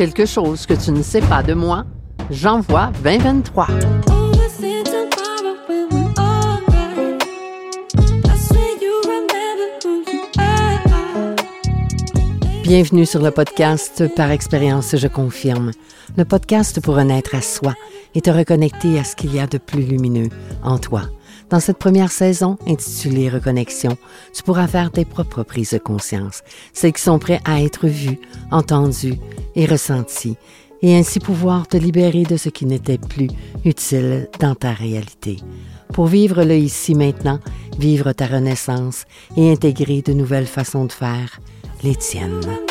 quelque chose que tu ne sais pas de moi? J'envoie 2023. Bienvenue sur le podcast Par expérience, je confirme. Le podcast pour renaître à soi et te reconnecter à ce qu'il y a de plus lumineux en toi. Dans cette première saison, intitulée Reconnexion, tu pourras faire tes propres prises de conscience, celles qui sont prêtes à être vues, entendues et ressenties, et ainsi pouvoir te libérer de ce qui n'était plus utile dans ta réalité. Pour vivre le ici maintenant, vivre ta renaissance et intégrer de nouvelles façons de faire, les tiennes.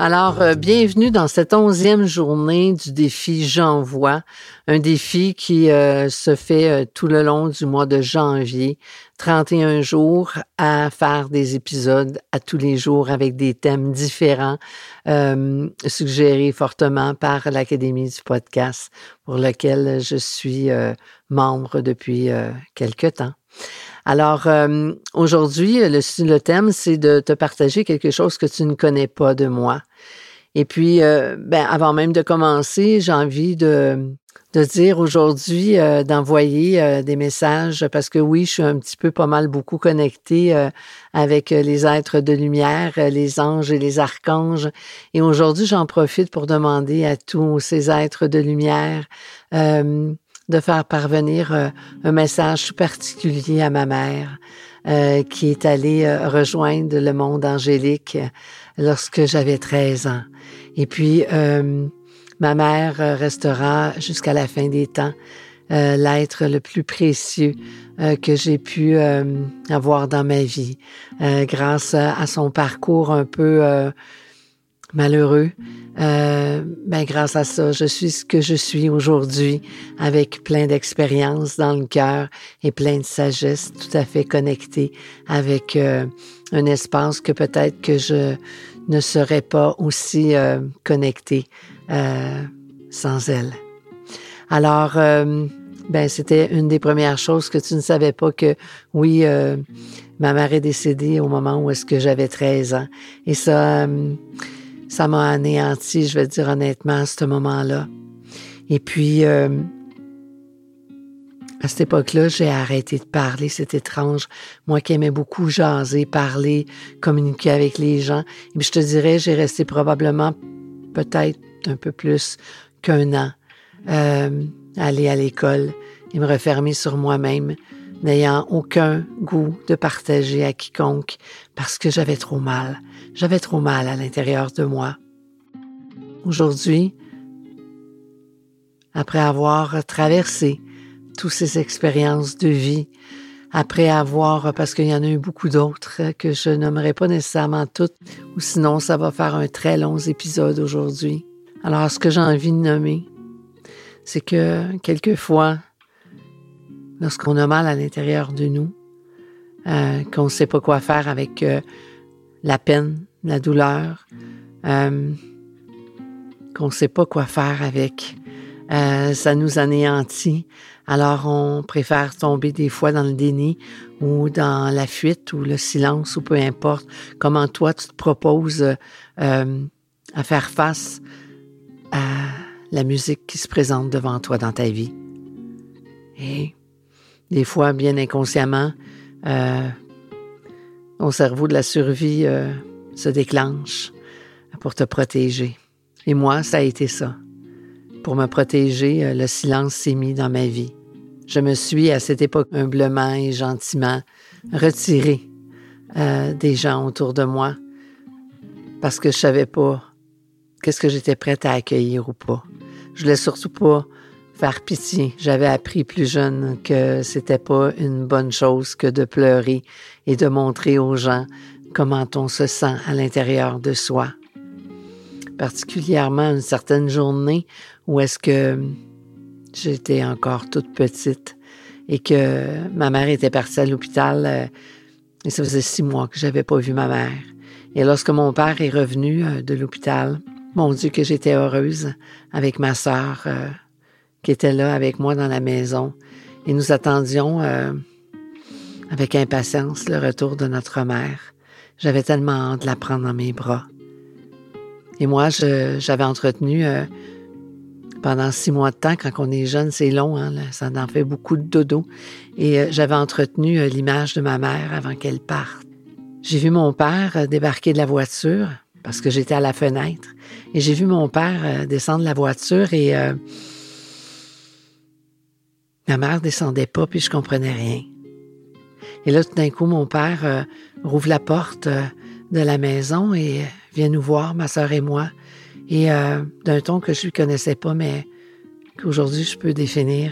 Alors, euh, bienvenue dans cette onzième journée du défi J'envoie, un défi qui euh, se fait euh, tout le long du mois de janvier, 31 jours à faire des épisodes à tous les jours avec des thèmes différents, suggérés fortement par l'Académie du podcast, pour lequel je suis membre depuis quelque temps. Alors, euh, aujourd'hui, le, thème, c'est de te partager quelque chose que tu ne connais pas de moi. Et puis, euh, ben, avant même de commencer, j'ai envie de, de dire aujourd'hui, euh, d'envoyer des messages, parce que oui, je suis un petit peu pas mal beaucoup connectée avec les êtres de lumière, les anges et les archanges. Et aujourd'hui, j'en profite pour demander à tous ces êtres de lumière de faire parvenir euh, un message particulier à ma mère, euh, qui est allée euh, rejoindre le monde angélique lorsque j'avais 13 ans. Et puis, ma mère restera jusqu'à la fin des temps l'être le plus précieux que j'ai pu avoir dans ma vie, grâce à son parcours un peu malheureux. Euh, ben grâce à ça, je suis ce que je suis aujourd'hui, avec plein d'expérience dans le cœur et plein de sagesse, tout à fait connecté avec euh, un espace que peut-être que je ne serais pas aussi euh, connecté euh, sans elle. Alors, ben c'était une des premières choses que tu ne savais pas que oui, ma mère est décédée au moment où est-ce que j'avais 13 ans. Et ça ça m'a anéanti, je vais dire honnêtement, à ce moment-là. Et puis, euh, à cette époque-là, j'ai arrêté de parler. C'est étrange. Moi qui aimais beaucoup jaser, parler, communiquer avec les gens. Et puis, je te dirais, j'ai resté probablement peut-être un peu plus qu'un an euh, aller à l'école et me refermer sur moi-même, n'ayant aucun goût de partager à quiconque parce que j'avais trop mal. J'avais trop mal à l'intérieur de moi. Aujourd'hui, après avoir traversé toutes ces expériences de vie, après avoir, parce qu'il y en a eu beaucoup d'autres que je nommerai pas nécessairement toutes, ou sinon ça va faire un très long épisode aujourd'hui. Alors, ce que j'ai envie de nommer, c'est que quelquefois, lorsqu'on a mal à l'intérieur de nous, euh, qu'on ne sait pas quoi faire avec euh, la peine, la douleur, euh, qu'on ne sait pas quoi faire avec. Ça nous anéantit. Alors on préfère tomber des fois dans le déni ou dans la fuite ou le silence ou peu importe comment toi tu te proposes à faire face à la musique qui se présente devant toi dans ta vie? Et des fois, bien inconsciemment, euh, ton cerveau de la survie euh, se déclenche pour te protéger. Et moi, ça a été ça. Pour me protéger, euh, le silence s'est mis dans ma vie. Je me suis, à cette époque, humblement et gentiment retirée des gens autour de moi parce que je savais pas qu'est-ce que j'étais prête à accueillir ou pas. Je voulais surtout pas faire pitié. J'avais appris plus jeune que c'était pas une bonne chose que de pleurer et de montrer aux gens comment on se sent à l'intérieur de soi. Particulièrement une certaine journée où est-ce que j'étais encore toute petite et que ma mère était partie à l'hôpital euh, et ça faisait six mois que j'avais pas vu ma mère. Et lorsque mon père est revenu euh, de l'hôpital, mon Dieu que j'étais heureuse avec ma sœur euh, qui était là avec moi dans la maison. Et nous attendions euh, avec impatience le retour de notre mère. J'avais tellement hâte de la prendre dans mes bras. Et moi, j'avais entretenu euh, pendant six mois de temps, quand on est jeune, c'est long, hein, ça en fait beaucoup de dodo. Et euh, j'avais entretenu l'image de ma mère avant qu'elle parte. J'ai vu mon père débarquer de la voiture parce que j'étais à la fenêtre. Et j'ai vu mon père descendre de la voiture et Ma mère descendait pas, puis je comprenais rien. Et là, tout d'un coup, mon père euh, rouvre la porte euh, de la maison et euh, vient nous voir, ma sœur et moi, et d'un ton que je ne connaissais pas, mais qu'aujourd'hui je peux définir.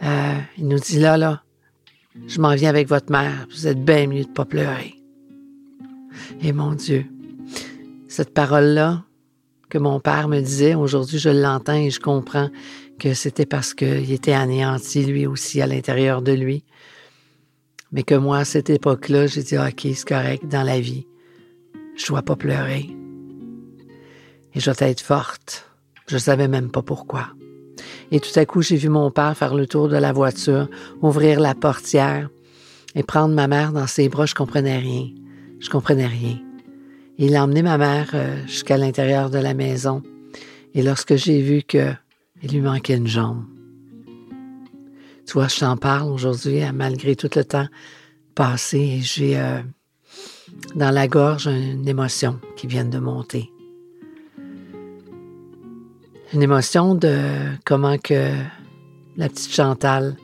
il nous dit là, là, je m'en viens avec votre mère, vous êtes bien mieux de pas pleurer. Et mon Dieu, cette parole-là que mon père me disait, aujourd'hui je l'entends et je comprends que c'était parce qu'il était anéanti lui aussi à l'intérieur de lui. Mais que moi, à cette époque-là, j'ai dit, OK, c'est correct dans la vie. Je dois pas pleurer. Et je dois être forte. Je savais même pas pourquoi. Et tout à coup, j'ai vu mon père faire le tour de la voiture, ouvrir la portière et prendre ma mère dans ses bras. Je comprenais rien. Je comprenais rien. il a emmené ma mère euh, jusqu'à l'intérieur de la maison. Et lorsque j'ai vu que il lui manquait une jambe. Tu vois, je t'en parle aujourd'hui, hein, malgré tout le temps passé, j'ai euh, dans la gorge une émotion qui vient de monter. Une émotion de comment que la petite Chantal,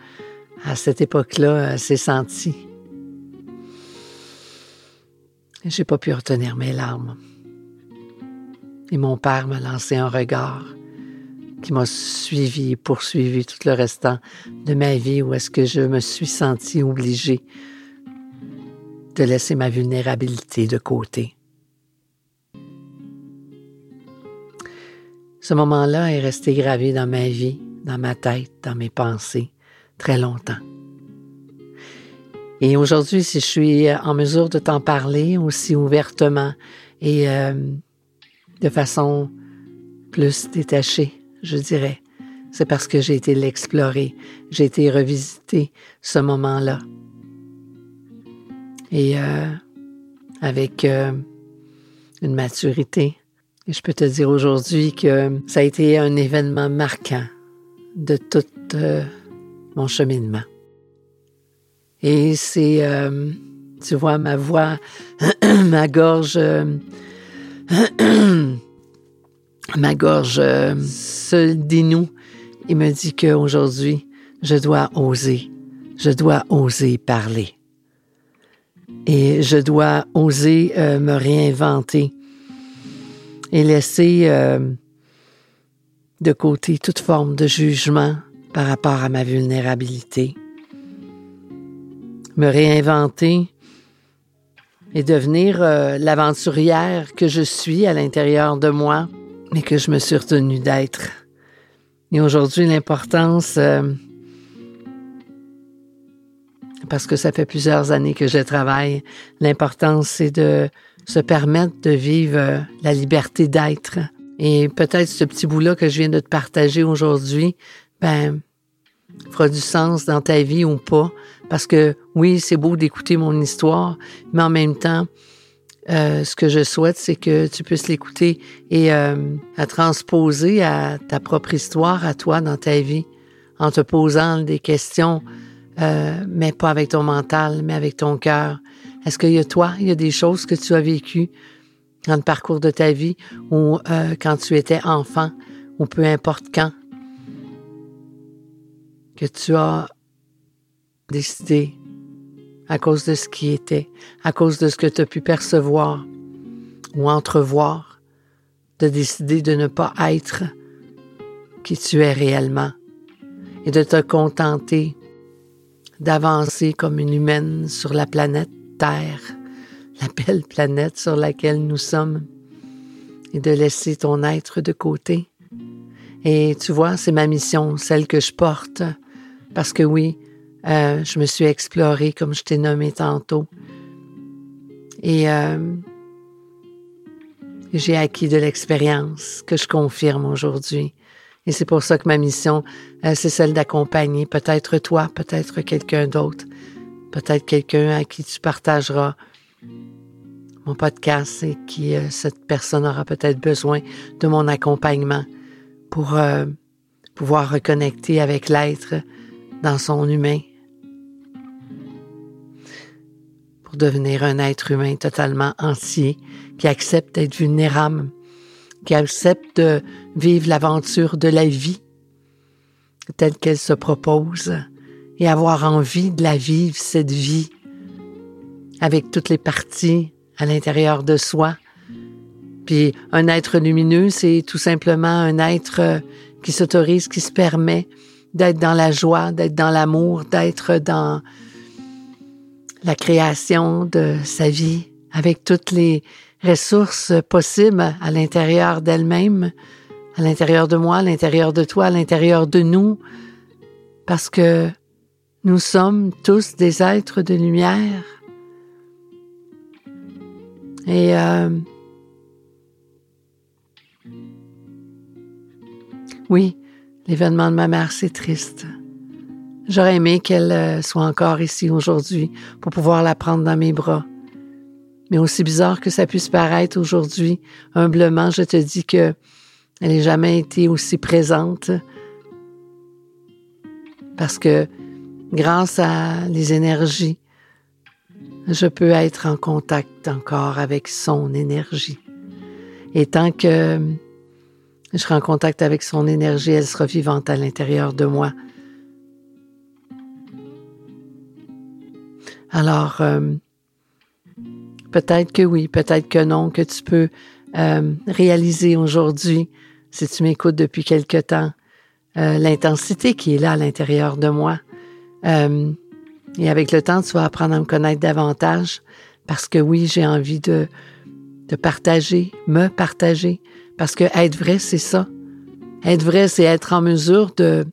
à cette époque-là, s'est sentie. J'ai pas pu retenir mes larmes. Et mon père m'a lancé un regard qui m'a suivi et poursuivi tout le restant de ma vie où est-ce que je me suis senti obligée de laisser ma vulnérabilité de côté. Ce moment-là est resté gravé dans ma vie, dans ma tête, dans mes pensées, très longtemps. Et aujourd'hui, si je suis en mesure de t'en parler aussi ouvertement et euh, de façon plus détachée, je dirais. C'est parce que j'ai été l'explorer, j'ai été revisiter ce moment-là. Et euh, avec euh, une maturité, je peux te dire aujourd'hui que ça a été un événement marquant de tout euh, mon cheminement. Et c'est, tu vois, ma voix, ma gorge ma gorge euh, se dénoue et me dit qu'aujourd'hui, je dois oser, je dois oser parler. Et je dois oser euh, me réinventer et laisser euh, de côté toute forme de jugement par rapport à ma vulnérabilité. Me réinventer et devenir l'aventurière que je suis à l'intérieur de moi mais que je me suis retenue d'être. Et aujourd'hui, l'importance, euh, parce que ça fait plusieurs années que je travaille, l'importance, c'est de se permettre de vivre euh, la liberté d'être. Et peut-être ce petit bout-là que je viens de te partager aujourd'hui, ben, fera du sens dans ta vie ou pas. Parce que oui, c'est beau d'écouter mon histoire, mais en même temps, euh, ce que je souhaite, c'est que tu puisses l'écouter et euh, à transposer à ta propre histoire, à toi dans ta vie, en te posant des questions, euh, mais pas avec ton mental, mais avec ton cœur. Est-ce qu'il y a toi, il y a des choses que tu as vécues dans le parcours de ta vie ou quand tu étais enfant ou peu importe quand, que tu as décidé à cause de ce qui était, à cause de ce que tu as pu percevoir ou entrevoir, de décider de ne pas être qui tu es réellement et de te contenter d'avancer comme une humaine sur la planète Terre, la belle planète sur laquelle nous sommes, et de laisser ton être de côté. Et tu vois, c'est ma mission, celle que je porte, parce que oui, euh, je me suis explorée comme je t'ai nommé tantôt. Et euh, j'ai acquis de l'expérience que je confirme aujourd'hui. Et c'est pour ça que ma mission, euh, c'est celle d'accompagner peut-être toi, peut-être quelqu'un d'autre, peut-être quelqu'un à qui tu partageras mon podcast et qui euh, cette personne aura peut-être besoin de mon accompagnement pour euh, pouvoir reconnecter avec l'être dans son humain, devenir un être humain totalement entier qui accepte d'être vulnérable, qui accepte de vivre l'aventure de la vie telle qu'elle se propose et avoir envie de la vivre, cette vie, avec toutes les parties à l'intérieur de soi. Puis un être lumineux, c'est tout simplement un être euh, qui s'autorise, qui se permet d'être dans la joie, d'être dans l'amour, d'être dans la création de sa vie avec toutes les ressources possibles à l'intérieur d'elle-même, à l'intérieur de moi, à l'intérieur de toi, à l'intérieur de nous, parce que nous sommes tous des êtres de lumière. Et euh, oui, l'événement de ma mère, c'est triste. J'aurais aimé qu'elle euh, soit encore ici aujourd'hui pour pouvoir la prendre dans mes bras. Mais aussi bizarre que ça puisse paraître aujourd'hui, humblement, je te dis que elle n'a jamais été aussi présente parce que grâce à les énergies je peux être en contact encore avec son énergie. Et tant que je serai en contact avec son énergie, elle sera vivante à l'intérieur de moi. Alors, euh, peut-être que oui, peut-être que non, que tu peux euh, réaliser aujourd'hui, si tu m'écoutes depuis quelque temps, euh, l'intensité qui est là à l'intérieur de moi. Et avec le temps, tu vas apprendre à me connaître davantage parce que oui, j'ai envie de, de partager, me partager, parce que être vrai, c'est ça. Être vrai, c'est être en mesure de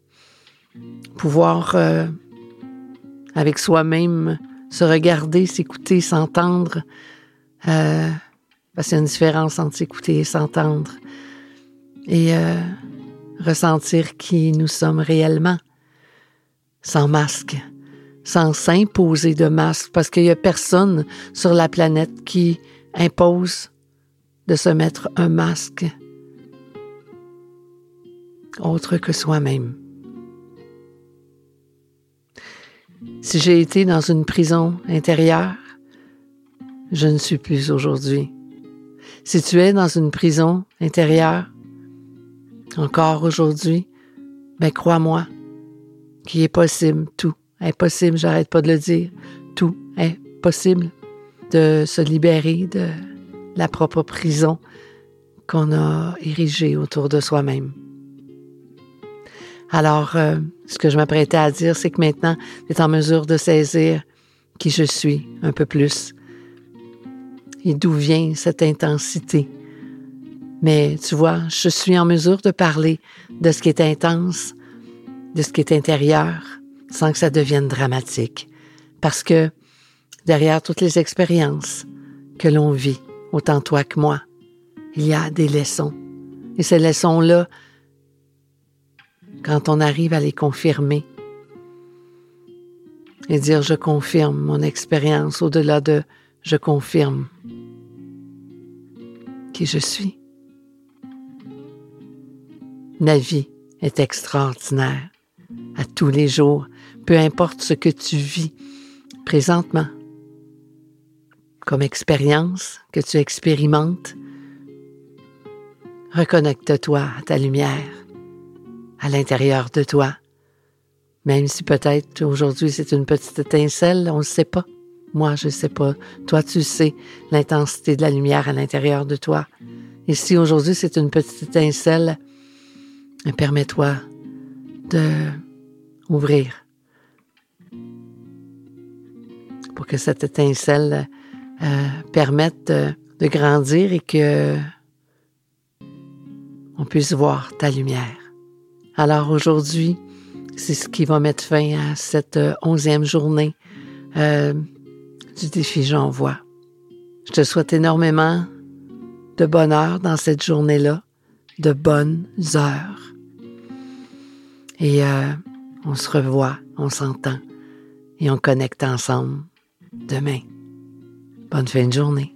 pouvoir, avec soi-même, se regarder, s'écouter, s'entendre. Euh, parce qu'il y a une différence entre s'écouter et s'entendre. Et euh, ressentir qui nous sommes réellement, sans masque sans s'imposer de masque, parce qu'il n'y a personne sur la planète qui impose de se mettre un masque autre que soi-même. Si j'ai été dans une prison intérieure, je ne suis plus aujourd'hui. Si tu es dans une prison intérieure, encore aujourd'hui, ben crois-moi qu'il est possible tout. Impossible, j'arrête pas de le dire. Tout est possible de se libérer de la propre prison qu'on a érigée autour de soi-même. Alors, euh, ce que je m'apprêtais à dire, c'est que maintenant, tu es en mesure de saisir qui je suis un peu plus et d'où vient cette intensité. Mais tu vois, je suis en mesure de parler de ce qui est intense, de ce qui est intérieur, sans que ça devienne dramatique. Parce que derrière toutes les expériences que l'on vit, autant toi que moi, il y a des leçons. Et ces leçons-là, quand on arrive à les confirmer et dire je confirme mon expérience au-delà de je confirme qui je suis. La vie est extraordinaire à tous les jours peu importe ce que tu vis présentement, comme expérience que tu expérimentes, reconnecte-toi à ta lumière, à l'intérieur de toi. Même si peut-être aujourd'hui c'est une petite étincelle, on ne sait pas. Moi, je ne sais pas. Toi, tu sais l'intensité de la lumière à l'intérieur de toi. Et si aujourd'hui c'est une petite étincelle, permets-toi de ouvrir pour que cette étincelle euh, permette de, grandir et que on puisse voir ta lumière. Alors aujourd'hui, c'est ce qui va mettre fin à cette euh, onzième journée euh, du défi J'envoie. Je te souhaite énormément de bonheur dans cette journée-là, de bonnes heures. Et euh, on se revoit, on s'entend et on connecte ensemble demain. Bonne fin de journée.